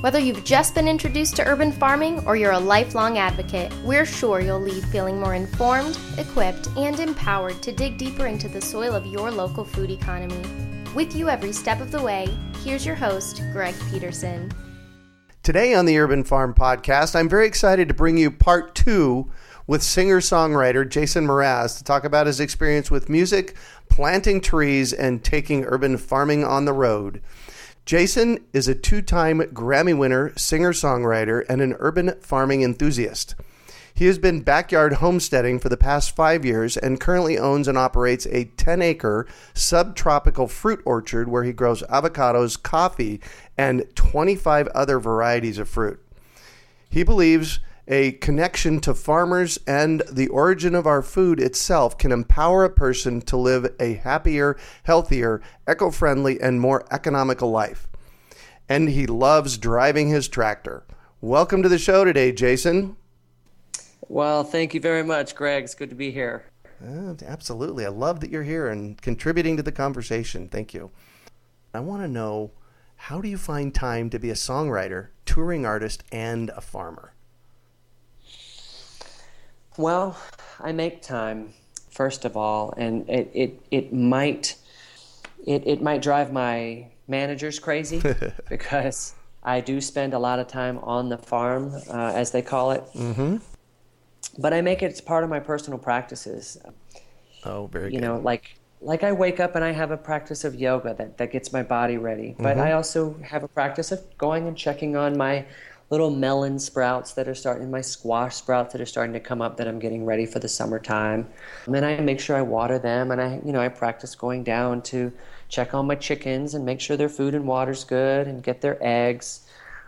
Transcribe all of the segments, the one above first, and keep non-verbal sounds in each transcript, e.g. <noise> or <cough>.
Whether you've just been introduced to urban farming or you're a lifelong advocate, we're sure you'll leave feeling more informed, equipped, and empowered to dig deeper into the soil of your local food economy. With you every step of the way, here's your host, Greg Peterson. Today on the Urban Farm Podcast, I'm very excited to bring you part two with singer songwriter Jason Mraz to talk about his experience with music, planting trees, and taking urban farming on the road. Jason is a two time Grammy winner, singer songwriter, and an urban farming enthusiast. He has been backyard homesteading for the past five years and currently owns and operates a 10 acre subtropical fruit orchard where he grows avocados, coffee, and 25 other varieties of fruit. He believes a connection to farmers and the origin of our food itself can empower a person to live a happier, healthier, eco friendly, and more economical life. And he loves driving his tractor. Welcome to the show today, Jason. Well, thank you very much, Greg. It's good to be here. Uh, absolutely. I love that you're here and contributing to the conversation. Thank you. I want to know how do you find time to be a songwriter, touring artist, and a farmer? Well, I make time first of all, and it it, it might it, it might drive my managers crazy <laughs> because I do spend a lot of time on the farm, uh, as they call it. Mm-hmm. But I make it part of my personal practices. Oh, very you good. know, like like I wake up and I have a practice of yoga that, that gets my body ready. But Mm-hmm. I also have a practice of going and checking on my little melon sprouts that are starting, my squash sprouts that are starting to come up that I'm getting ready for the summertime. And then I make sure I water them and I, you know, I practice going down to check on my chickens and make sure their food and water's good and get their eggs.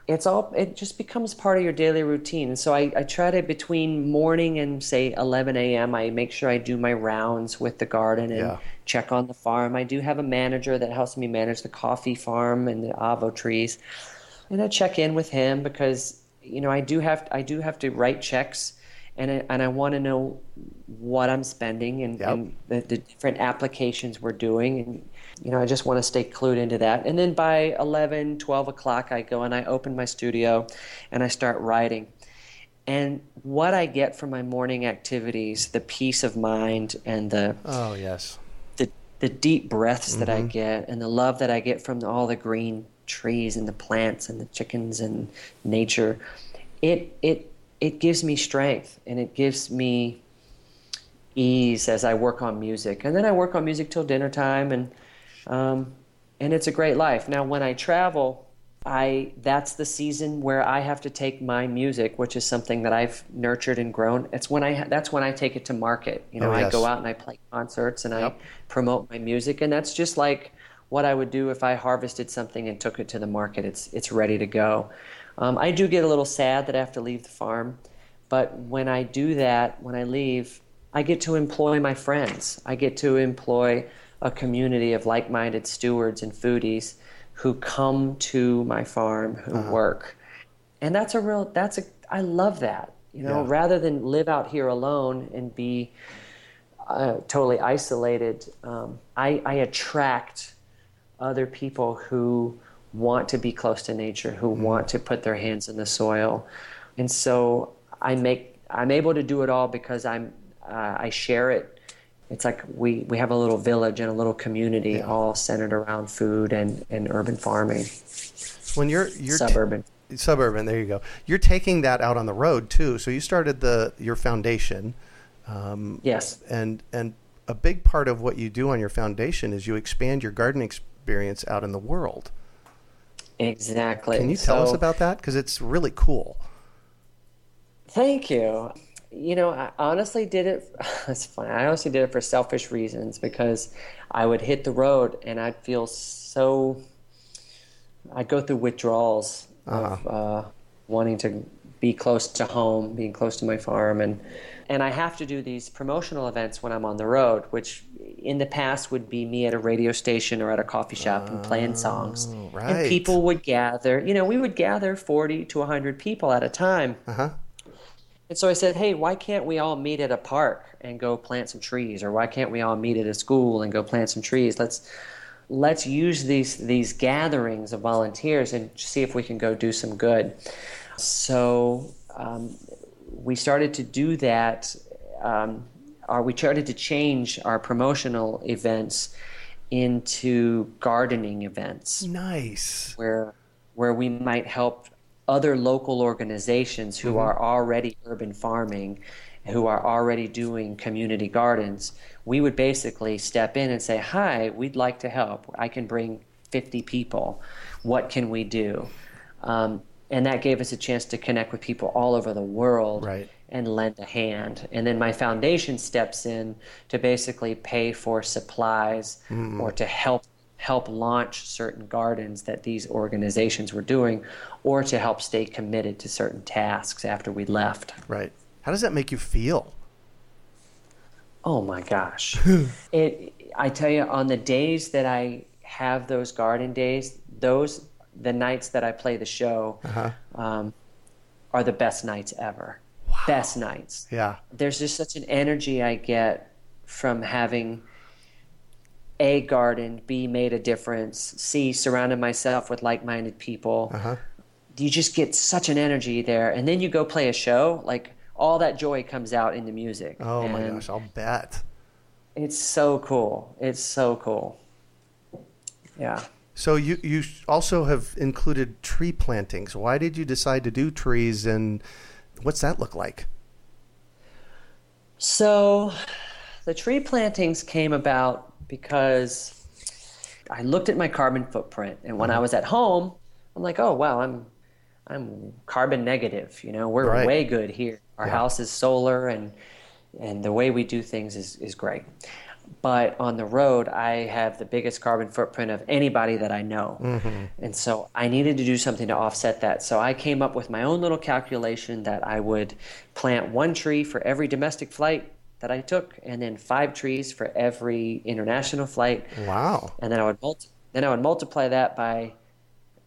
It's all, it just becomes part of your daily routine. And so I, I try to, between morning and say 11 a.m., I make sure I do my rounds with the garden and Yeah. check on the farm. I do have a manager that helps me manage the coffee farm and the avo trees and I check in with him because you know I do have I do have to write checks and I, and I want to know what I'm spending and, Yep. and the, the different applications we're doing and you know I just want to stay clued into that and then by 11 12 o'clock I go and I open my studio and I start writing and what I get from my morning activities the peace of mind and the Oh, yes. the the deep breaths that Mm-hmm. I get and the love that I get from all the green trees and the plants and the chickens and nature, it it it gives me strength and it gives me ease as I work on music. And then I work on music till dinner time and um, and it's a great life. Now when I travel, I that's the season where I have to take my music, which is something that I've nurtured and grown. It's when I that's when I take it to market. You know, Oh, I go out and I play concerts and Yep. I promote my music, and that's just like what I would do if I harvested something and took it to the market. It's it's ready to go. Um, I do get a little sad that I have to leave the farm, but when I do that, when I leave, I get to employ my friends. I get to employ a community of like-minded stewards and foodies who come to my farm who Uh-huh. work and that's a real that's a i love that you know Yeah. rather than live out here alone and be uh, totally isolated, um, I, I attract other people who want to be close to nature, who mm-hmm. want to put their hands in the soil, and so I make I'm able to do it all because I'm uh, I share it. It's like we, we have a little village and a little community yeah. all centered around food and, and urban farming. When you're you're suburban. T- suburban, there you go. You're taking that out on the road too. So you started the your foundation. Um, yes. And and a big part of what you do on your foundation is you expand your garden experience out in the world. Exactly. Can you tell so, us about that? Because it's really cool. Thank you. You know, I honestly did it. <laughs> It's funny. I honestly did it for selfish reasons because I would hit the road and I'd feel so. I'd go through withdrawals uh-huh. of uh, wanting to be close to home, being close to my farm, and and I have to do these promotional events when I'm on the road, which in the past would be me at a radio station or at a coffee shop and playing songs. Oh, right. And people would gather. You know, we would gather 40 to 100 people at a time. Uh-huh. And so I said, hey, why can't we all meet at a park and go plant some trees? Or why can't we all meet at a school and go plant some trees? Let's let's use these these gatherings of volunteers and see if we can go do some good. So um, we started to do that. Um, our, we started to change our promotional events into gardening events. Nice. Where where we might help other local organizations who mm-hmm. are already urban farming, who are already doing community gardens, we would basically step in and say, Hi, we'd like to help. I can bring 50 people. What can we do? Um, and that gave us a chance to connect with people all over the world right. and lend a hand. And then my foundation steps in to basically pay for supplies mm. or to help help launch certain gardens that these organizations were doing or to help stay committed to certain tasks after we left. Right. How does that make you feel? Oh my gosh. <laughs> it I tell you on the days that I have those garden days, those the nights that I play the show uh-huh. um, are the best nights ever. Wow. Best nights. Yeah. There's just such an energy I get from having a garden, B made a difference, C surrounded myself with like minded people. Uh-huh. You just get such an energy there. And then you go play a show, like all that joy comes out in the music. Oh my gosh, I'll bet. It's so cool. It's so cool. Yeah. So you you also have included tree plantings. Why did you decide to do trees and what's that look like? So the tree plantings came about because I looked at my carbon footprint, and when I mm-hmm. was at home, I'm like, oh wow, I'm I'm carbon negative. You know, we're right. way good here. Our yeah. house is solar, and and the way we do things is is great. But on the road, I have the biggest carbon footprint of anybody that I know. Mm-hmm. And so I needed to do something to offset that. So I came up with my own little calculation that I would plant one tree for every domestic flight that I took, and then five trees for every international flight. Wow! And then I would multi- then I would multiply that by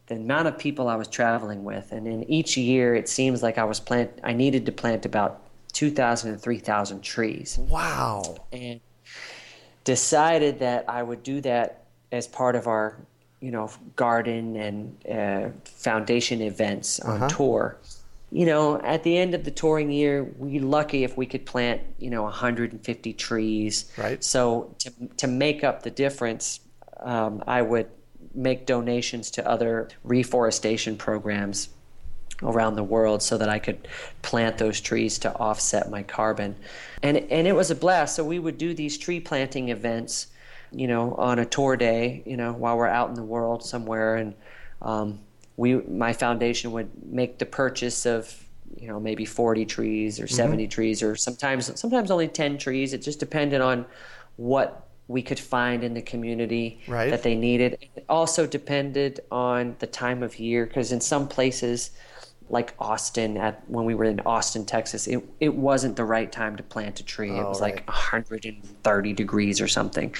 the amount of people I was traveling with, and in each year it seems like I was plant I needed to plant about two thousand and three thousand trees. Wow! And decided that I would do that as part of our you know garden and uh, foundation events on uh-huh. tour you know, at the end of the touring year, we're lucky if we could plant, you know, 150 trees. Right. So to, to make up the difference, um, I would make donations to other reforestation programs around the world so that I could plant those trees to offset my carbon. And and it was a blast. So we would do these tree planting events, you know, on a tour day, you know, while we're out in the world somewhere and um, we my foundation would make the purchase of you know maybe 40 trees or 70 mm-hmm. trees or sometimes sometimes only 10 trees it just depended on what we could find in the community right. that they needed it also depended on the time of year because in some places like Austin at when we were in Austin Texas it, it wasn't the right time to plant a tree oh, it was right. like 130 degrees or something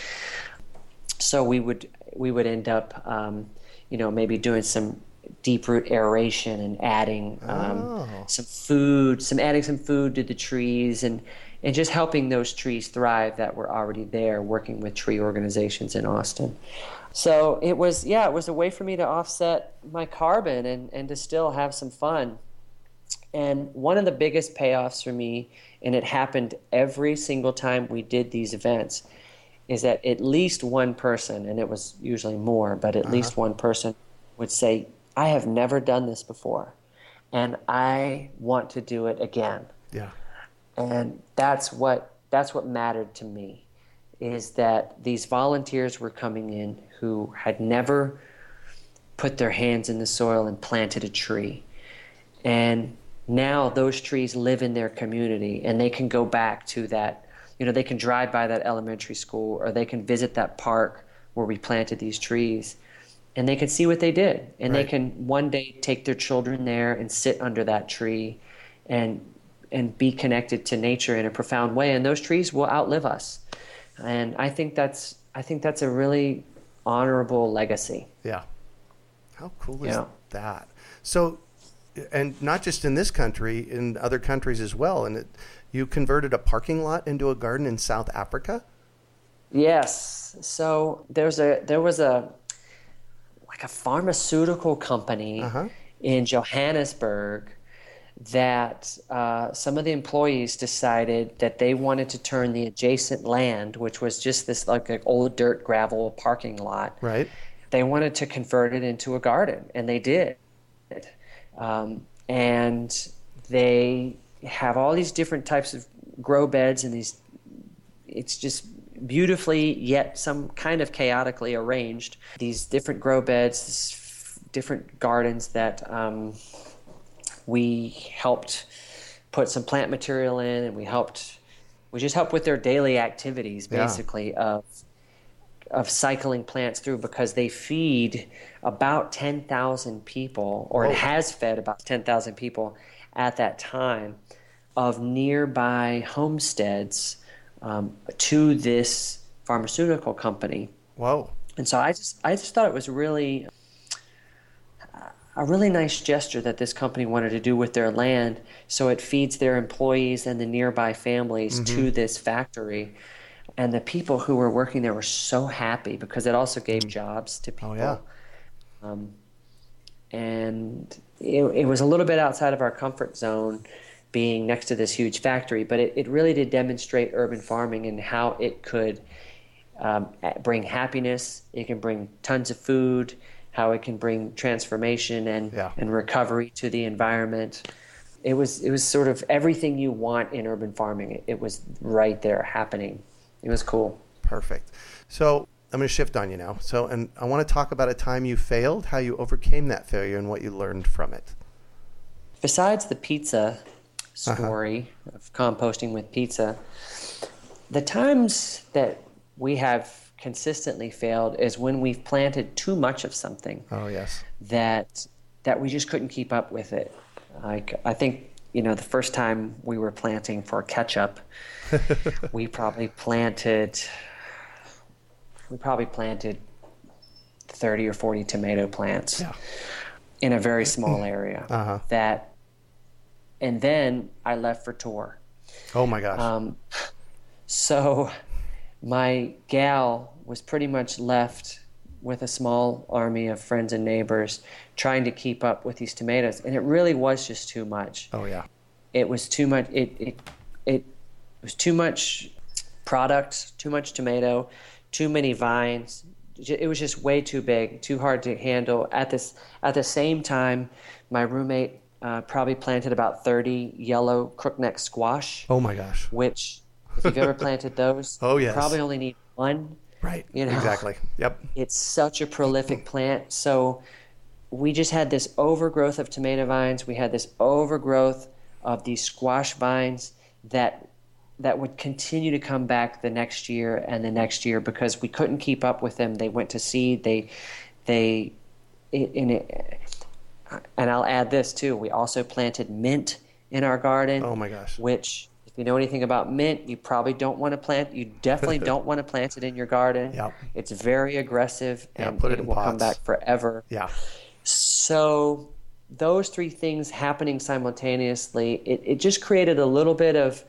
so we would we would end up um, you know maybe doing some deep root aeration and adding um, oh. some food, some adding some food to the trees, and and just helping those trees thrive that were already there, working with tree organizations in Austin. So it was, yeah, it was a way for me to offset my carbon and, and to still have some fun. And one of the biggest payoffs for me, and it happened every single time we did these events, is that at least one person, and it was usually more, but at uh-huh. least one person would say, I have never done this before, and I want to do it again. Yeah. And that's what that's what mattered to me is that these volunteers were coming in who had never put their hands in the soil and planted a tree. And now those trees live in their community and they can go back to that you know they can drive by that elementary school or they can visit that park where we planted these trees and they can see what they did and right. they can one day take their children there and sit under that tree and and be connected to nature in a profound way and those trees will outlive us and i think that's i think that's a really honorable legacy. Yeah. How cool is yeah. that? So and not just in this country in other countries as well. And it, you converted a parking lot into a garden in south africa? Yes. So there's a there was a like a pharmaceutical company uh-huh. in johannesburg that uh, some of the employees decided that they wanted to turn the adjacent land, which was just this like an old dirt gravel parking lot, right? They wanted to convert it into a garden, and they did. Um, and they have all these different types of grow beds, and these. It's just beautifully yet some kind of chaotically arranged. These different grow beds, different gardens that. Um, we helped put some plant material in and we helped we just helped with their daily activities basically yeah. of of cycling plants through because they feed about 10,000 people or oh. it has fed about 10,000 people at that time of nearby homesteads um, to this pharmaceutical company. Whoa. And so I just I just thought it was really a really nice gesture that this company wanted to do with their land. So it feeds their employees and the nearby families mm-hmm. to this factory. And the people who were working there were so happy because it also gave jobs to people. oh, yeah. Um, and it, it, was a little bit outside of our comfort zone being next to this huge factory but it, it really did demonstrate urban farming and how it could um, bring happiness. It can bring tons of food how it can bring transformation and yeah. and recovery to the environment. It was it was sort of everything you want in urban farming. It, it was right there happening. It was cool. Perfect. So I'm going to shift on you now. So, and I want to talk about a time you failed, how you overcame that failure, and what you learned from it. Besides the pizza uh-huh. story uh-huh. of composting with pizza, the times that we have consistently failed is when we've planted too much of something. Oh yes. That that we just couldn't keep up with it. Like I think you know the first time we were planting for ketchup, <laughs> we probably planted we probably planted 30 or 40 tomato plants yeah. in a very small area uh-huh. that and then I left for tour. Oh my gosh. Um, <laughs> so my gal was pretty much left with a small army of friends and neighbors trying to keep up with these tomatoes. And it really was just too much. Oh yeah. It was too much it it it was too much product too much tomato too many vines. It was just way too big too hard to handle. At this at the same time my roommate uh, probably planted about 30 yellow crookneck squash. Oh my gosh. Which if you've ever planted those <laughs> oh yes. you probably only need one Right. You know, exactly. Yep. <laughs> It's such a prolific plant. So we just had this overgrowth of tomato vines. We had this overgrowth of these squash vines that that would continue to come back the next year and the next year because we couldn't keep up with them. They went to seed. They they in it, and I'll add this too. We also planted mint in our garden. Oh my gosh! Which if you know anything about mint, you probably don't want to plant. You definitely <laughs> don't want to plant it in your garden. Yep. It's very aggressive and yeah, put it, it will pots. come back forever. Yeah. So those three things happening simultaneously, it, it just created a little bit of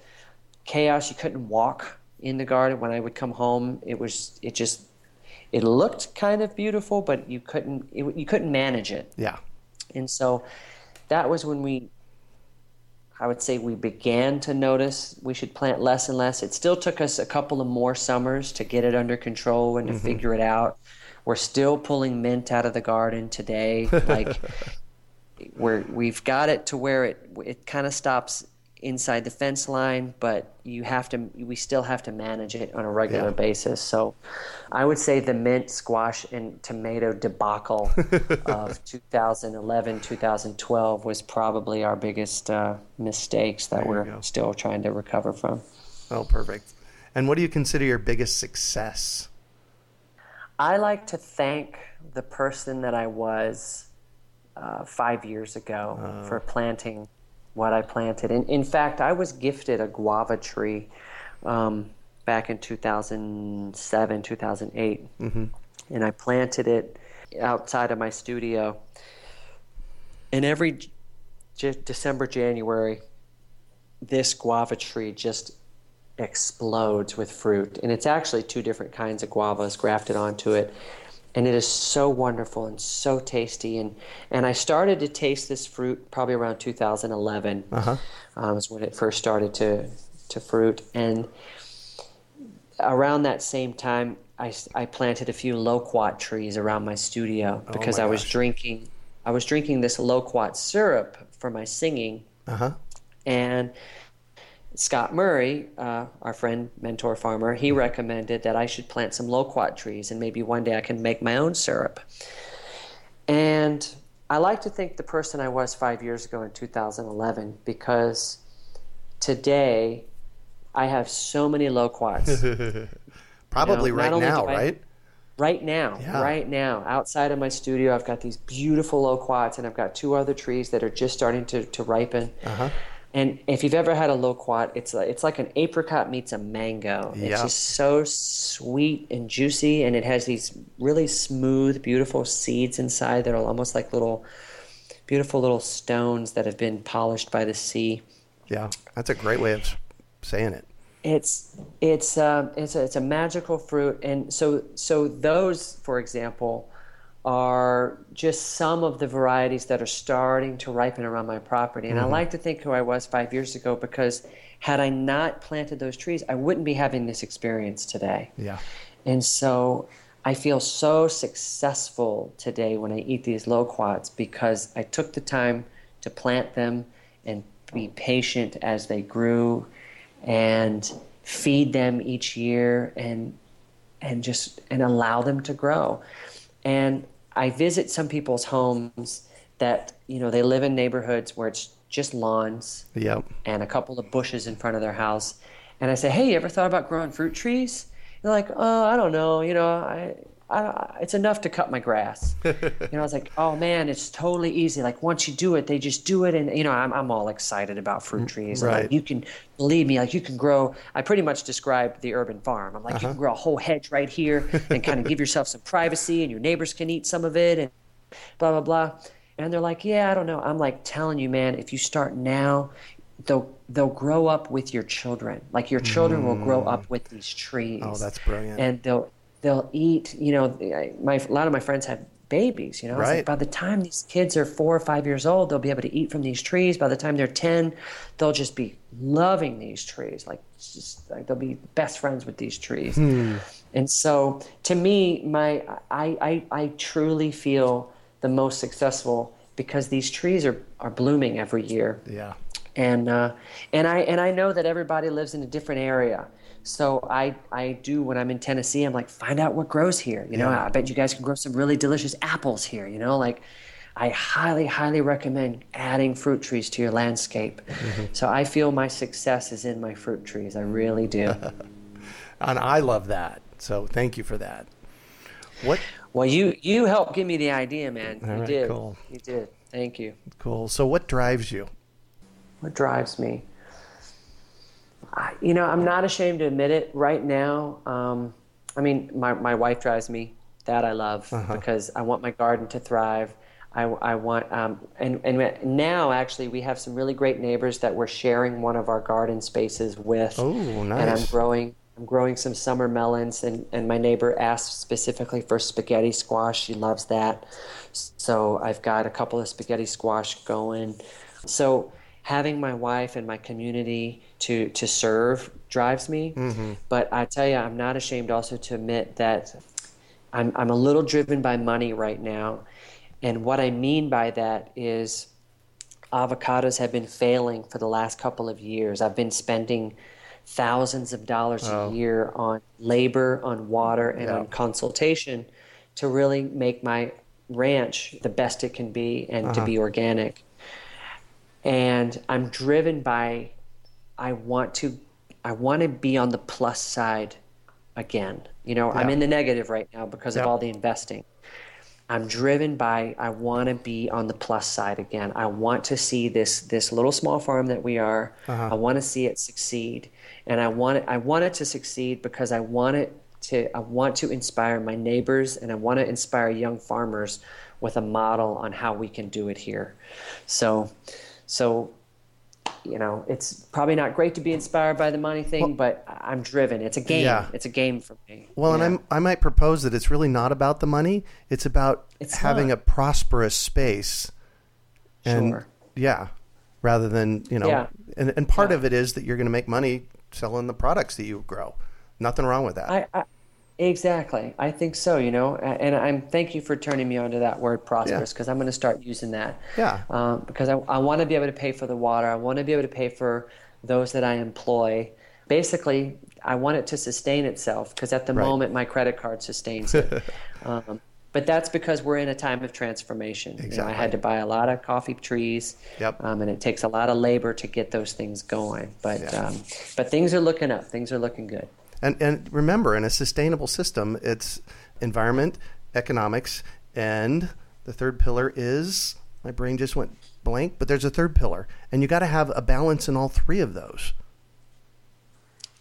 chaos. You couldn't walk in the garden. When I would come home, it was it just it looked kind of beautiful, but you couldn't it, you couldn't manage it. Yeah. And so that was when we I would say we began to notice we should plant less and less. It still took us a couple of more summers to get it under control and to mm-hmm. figure it out. We're still pulling mint out of the garden today. <laughs> Like we're we've got it to where it it kind of stops inside the fence line, but you have to we still have to manage it on a regular yeah. basis. So I would say the mint, squash, and tomato debacle <laughs> of 2011, 2012 was probably our biggest uh, mistakes that we're go. still trying to recover from. Oh, perfect. And what do you consider your biggest success? I like to thank the person that I was uh, five years ago uh. for planting what I planted. And in fact, I was gifted a guava tree um, back in 2007, 2008. Mm-hmm. And I planted it outside of my studio. And every J- December, January, this guava tree just explodes with fruit. And it's actually two different kinds of guavas grafted onto it and it is so wonderful and so tasty. And and I started to taste this fruit probably around 2011. Uh-huh. Um, was when it first started to to fruit, and around that same time, I, I planted a few loquat trees around my studio oh because oh my I was gosh. drinking I was drinking this loquat syrup for my singing, uh-huh. and Scott Murray, uh, our friend, mentor farmer, he recommended that I should plant some loquat trees and maybe one day I can make my own syrup. And I like to think the person I was five years ago in 2011 because today I have so many loquats. <laughs> Probably you know, right now, I, right? Right now, yeah. right now, outside of my studio, I've got these beautiful loquats, and I've got two other trees that are just starting to, to ripen. Uh-huh. And if you've ever had a loquat, it's like, it's like an apricot meets a mango. It's just so sweet and juicy, and it has these really smooth, beautiful seeds inside that are almost like little, beautiful little stones that have been polished by the sea. Yeah, that's a great way of saying it. It's it's um, it's a, it's a magical fruit, and so so those, for example, are just some of the varieties that are starting to ripen around my property. And mm-hmm. I like to think who I was five years ago because had I not planted those trees, I wouldn't be having this experience today. Yeah. And so I feel so successful today when I eat these loquats because I took the time to plant them and be patient as they grew and feed them each year and and just and allow them to grow. And I visit some people's homes that you know they live in neighborhoods where it's just lawns yep. and a couple of bushes in front of their house, and I say, "Hey, you ever thought about growing fruit trees?" They're like, "Oh, I don't know. You know, I, it's enough to cut my grass. <laughs> you know, I was like, oh man, it's totally easy. Like once you do it, they just do it, and you know, I'm I'm all excited about fruit mm, trees. Right. Like, you can believe me, like you can grow. I pretty much described the urban farm. I'm like, uh-huh. you can grow a whole hedge right here and kind of give yourself some privacy, and your neighbors can eat some of it, and blah blah blah. And they're like, yeah, I don't know. I'm like telling you, man, if you start now, they'll they'll grow up with your children. Like your children mm. will grow mm. up with these trees. Oh, that's brilliant. And they'll they'll eat. You know, my a lot of my friends have babies. You know, right. like by the time these kids are four or five years old, they'll be able to eat from these trees. By the time they're ten, they'll just be loving these trees. Like just like they'll be best friends with these trees. Hmm. And so, to me, my I, I I truly feel the most successful because these trees are are blooming every year. Yeah. And uh, and I and I know that everybody lives in a different area. So I I do when I'm in Tennessee, I'm like, find out what grows here. You know, yeah. I bet you guys can grow some really delicious apples here. You know, like I highly, highly recommend adding fruit trees to your landscape. Mm-hmm. So I feel my success is in my fruit trees. I really do. <laughs> and I love that. So thank you for that. What? Well, you you helped give me the idea, man. All you right, did. Cool. You did. Thank you. Cool. So what drives you? What drives me? I, you know, I'm not ashamed to admit it right now. Um, I mean, my, my wife drives me. That I love uh-huh. because I want my garden to thrive. I, I want, um, and, and now actually we have some really great neighbors that we're sharing one of our garden spaces with. Oh, nice. And I'm growing, I'm growing some summer melons, and, and my neighbor asked specifically for spaghetti squash. She loves that. So I've got a couple of spaghetti squash going. So having my wife and my community to, to serve drives me. Mm-hmm. But I tell you, I'm not ashamed also to admit that I'm, I'm a little driven by money right now. And what I mean by that is avocados have been failing for the last couple of years. I've been spending thousands of dollars oh. a year on labor, on water, and yeah. on consultation to really make my ranch the best it can be and uh-huh. to be organic. And I'm driven by I want to I want to be on the plus side again. You know, yeah. I'm in the negative right now because of all the investing. I'm driven by I want to be on the plus side again. I want to see this this little small farm that we are. Uh-huh. I want to see it succeed, and I want it, I want it to succeed because I want it to I want to inspire my neighbors and I want to inspire young farmers with a model on how we can do it here. So, so you know, it's probably not great to be inspired by the money thing, well, but I'm driven. It's a game. Yeah. It's a game for me. Well, and I'm, I might propose that it's really not about the money. It's about it's having not. a prosperous space. And sure. yeah, rather than, you know, yeah. and, and part yeah. of it is that you're going to make money selling the products that you grow. Nothing wrong with that. I, I Exactly. I think so, you know, and I'm thank you for turning me on to that word prosperous because yeah. I'm going to start using that. Yeah. Um, because I, I want to be able to pay for the water. I want to be able to pay for those that I employ. Basically, I want it to sustain itself because at the right. moment my credit card sustains it. <laughs> um, but that's because we're in a time of transformation. Exactly. You know, I had to buy a lot of coffee trees, yep. um, and it takes a lot of labor to get those things going. But yeah. um, but things are looking up. Things are looking good. And and remember, in a sustainable system, it's environment, economics, and the third pillar is my brain just went blank, but there's a third pillar, and you got to have a balance in all three of those.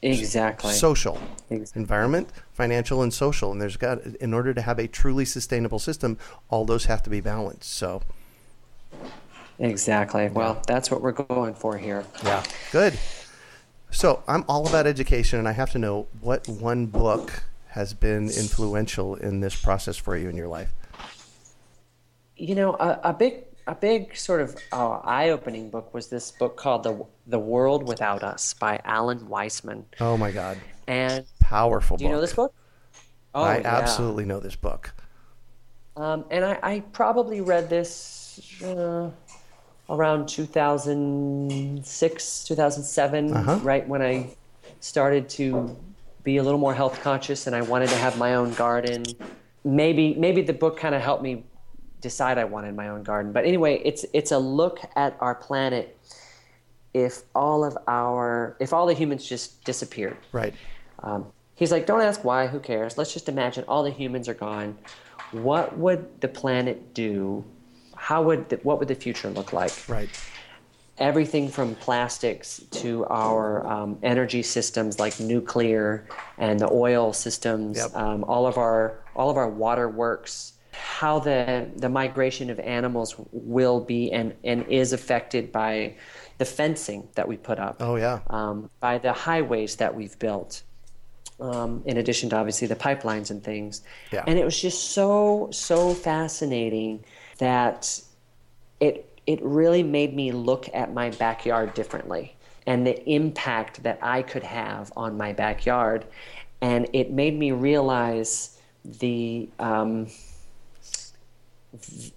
Exactly. Social, exactly. environment, financial, and social, and there's got in order to have a truly sustainable system, all those have to be balanced. So. Exactly. Well, that's what we're going for here. Yeah. Good. So I'm all about education, and I have to know what one book has been influential in this process for you in your life. You know, a, a big a big sort of uh, eye-opening book was this book called the The World Without Us by Alan Weisman. Oh my God! And powerful. Do you know this book? Oh, I yeah. absolutely know this book. Um, and I, I, probably read this. Uh, around 2006, 2007, uh-huh. right when I started to be a little more health conscious and I wanted to have my own garden. Maybe maybe the book kind of helped me decide I wanted my own garden. But anyway, it's it's a look at our planet if all of our if all the humans just disappeared. Right. Um, he's like, don't ask why. Who cares? Let's just imagine all the humans are gone. What would the planet do how would the, what would the future look like? Right. Everything from plastics to our um, energy systems like nuclear and the oil systems, yep. um, all of our all of our water works, how the the migration of animals will be and and is affected by the fencing that we put up. Oh yeah. Um, by the highways that we've built. Um, in addition to obviously the pipelines and things. Yeah. And it was just so so fascinating that it it really made me look at my backyard differently and the impact that I could have on my backyard, and it made me realize the um,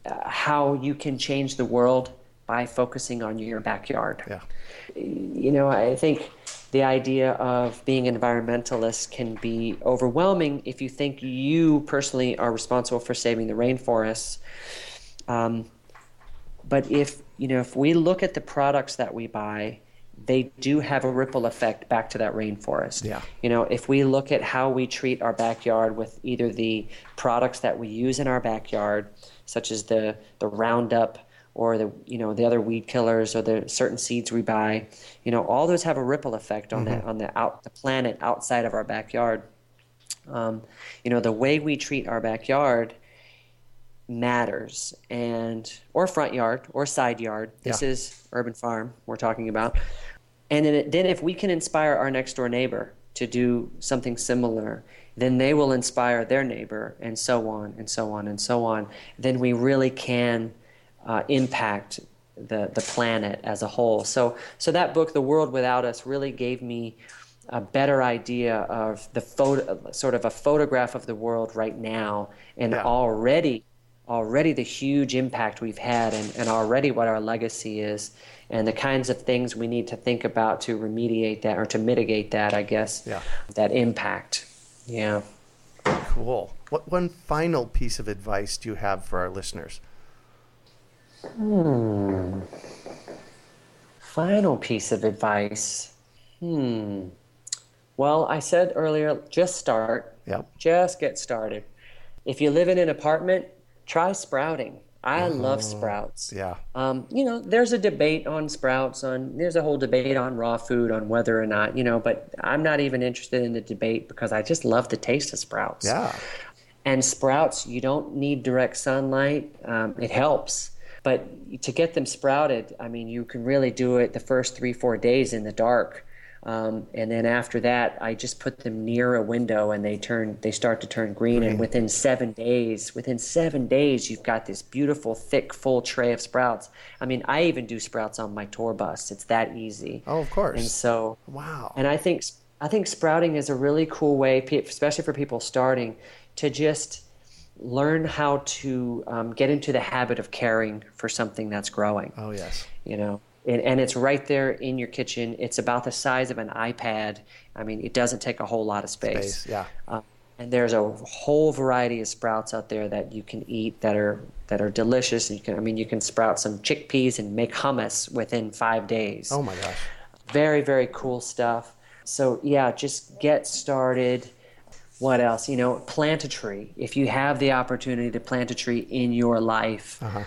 how you can change the world by focusing on your backyard. Yeah. You know, I think the idea of being an environmentalist can be overwhelming if you think you personally are responsible for saving the rainforests um, but if you know if we look at the products that we buy, they do have a ripple effect back to that rainforest. Yeah. You know, if we look at how we treat our backyard with either the products that we use in our backyard, such as the the Roundup or the you know the other weed killers or the certain seeds we buy, you know, all those have a ripple effect on mm-hmm. the on the out the planet outside of our backyard. Um, you know, the way we treat our backyard matters and or front yard or side yard this yeah. is urban farm we're talking about and then, it, then if we can inspire our next door neighbor to do something similar then they will inspire their neighbor and so on and so on and so on then we really can uh, impact the, the planet as a whole so so that book the world without us really gave me a better idea of the photo, sort of a photograph of the world right now, and yeah. already, already the huge impact we've had, and, and already what our legacy is, and the kinds of things we need to think about to remediate that or to mitigate that, I guess, yeah. that impact. Yeah. Cool. What one final piece of advice do you have for our listeners? Hmm. Final piece of advice. Hmm. Well, I said earlier, just start. Yep. Just get started. If you live in an apartment, try sprouting. I love sprouts. Yeah. Um, you know, there's a debate on sprouts. On there's a whole debate on raw food on whether or not you know. But I'm not even interested in the debate because I just love the taste of sprouts. Yeah. And sprouts, you don't need direct sunlight. Um, it helps, but to get them sprouted, I mean, you can really do it the first three four days in the dark. Um, and then after that, I just put them near a window, and they turn. They start to turn green. green. And within seven days, within seven days, you've got this beautiful, thick, full tray of sprouts. I mean, I even do sprouts on my tour bus. It's that easy. Oh, of course. And so, wow. And I think I think sprouting is a really cool way, especially for people starting, to just learn how to um, get into the habit of caring for something that's growing. Oh yes. You know, and, and, it's right there in your kitchen. It's about the size of an iPad. I mean, it doesn't take a whole lot of space. space yeah. Uh, and there's a whole variety of sprouts out there that you can eat that are that are delicious. You can, I mean, you can sprout some chickpeas and make hummus within five days. Oh my gosh! Very very cool stuff. So yeah, just get started. What else? You know, plant a tree. If you have the opportunity to plant a tree in your life, uh-huh.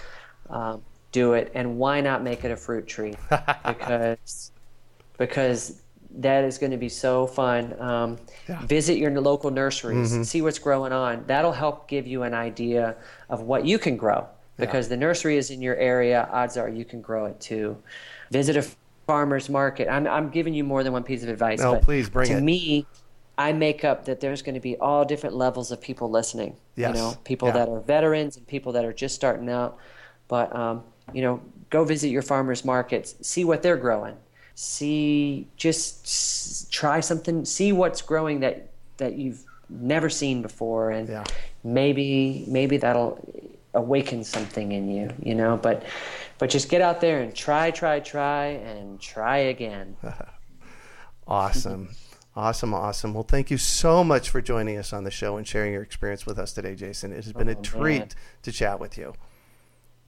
um, do it and why not make it a fruit tree <laughs> because because that is going to be so fun um, yeah. visit your local nurseries mm-hmm. see what's growing on that'll help give you an idea of what you can grow because yeah. the nursery is in your area odds are you can grow it too visit a farmer's market i'm, I'm giving you more than one piece of advice no please bring to it to me I make up that there's going to be all different levels of people listening. Yes. You know, people yeah. that are veterans and people that are just starting out. But um, you know, go visit your farmers markets, see what they're growing, see just try something, see what's growing that that you've never seen before, and yeah. maybe maybe that'll awaken something in you, you know. But but just get out there and try, try, try, and try again. <laughs> awesome. Awesome, awesome. Well, thank you so much for joining us on the show and sharing your experience with us today, Jason. It has been oh, a treat man. to chat with you.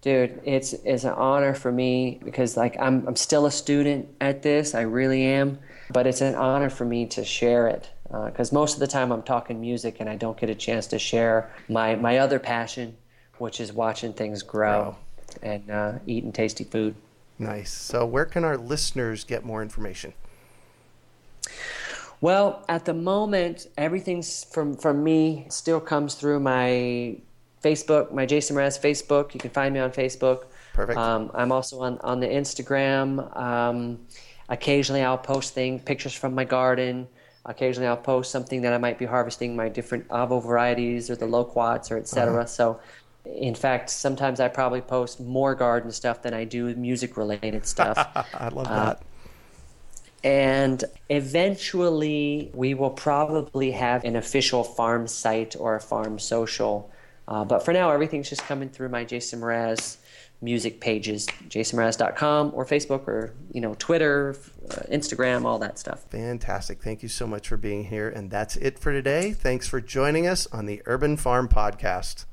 Dude, it's it's an honor for me because like I'm I'm still a student at this. I really am, but it's an honor for me to share it because uh, most of the time I'm talking music and I don't get a chance to share my my other passion, which is watching things grow and uh, eating tasty food. Nice. So, where can our listeners get more information? Well, at the moment, everything's from from me still comes through my Facebook, my Jason Mraz Facebook. You can find me on Facebook. Perfect. Um, I'm also on, on the Instagram. Um, occasionally, I'll post things, pictures from my garden. Occasionally, I'll post something that I might be harvesting, my different avo varieties or the loquats or etc. Uh-huh. So, in fact, sometimes I probably post more garden stuff than I do music related stuff. <laughs> I love uh, that. And eventually, we will probably have an official farm site or a farm social uh, but for now, everything's just coming through my Jason Mraz music pages, jasonmraz.com or Facebook or, you know, Twitter, uh, Instagram, all that stuff. Fantastic. Thank you so much for being here. And that's it for today. Thanks for joining us on the Urban Farm Podcast.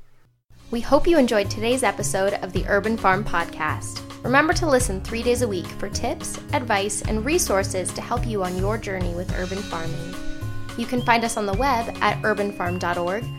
We hope you enjoyed today's episode of the Urban Farm Podcast. Remember to listen three days a week for tips, advice, and resources to help you on your journey with urban farming. You can find us on the web at urbanfarm.org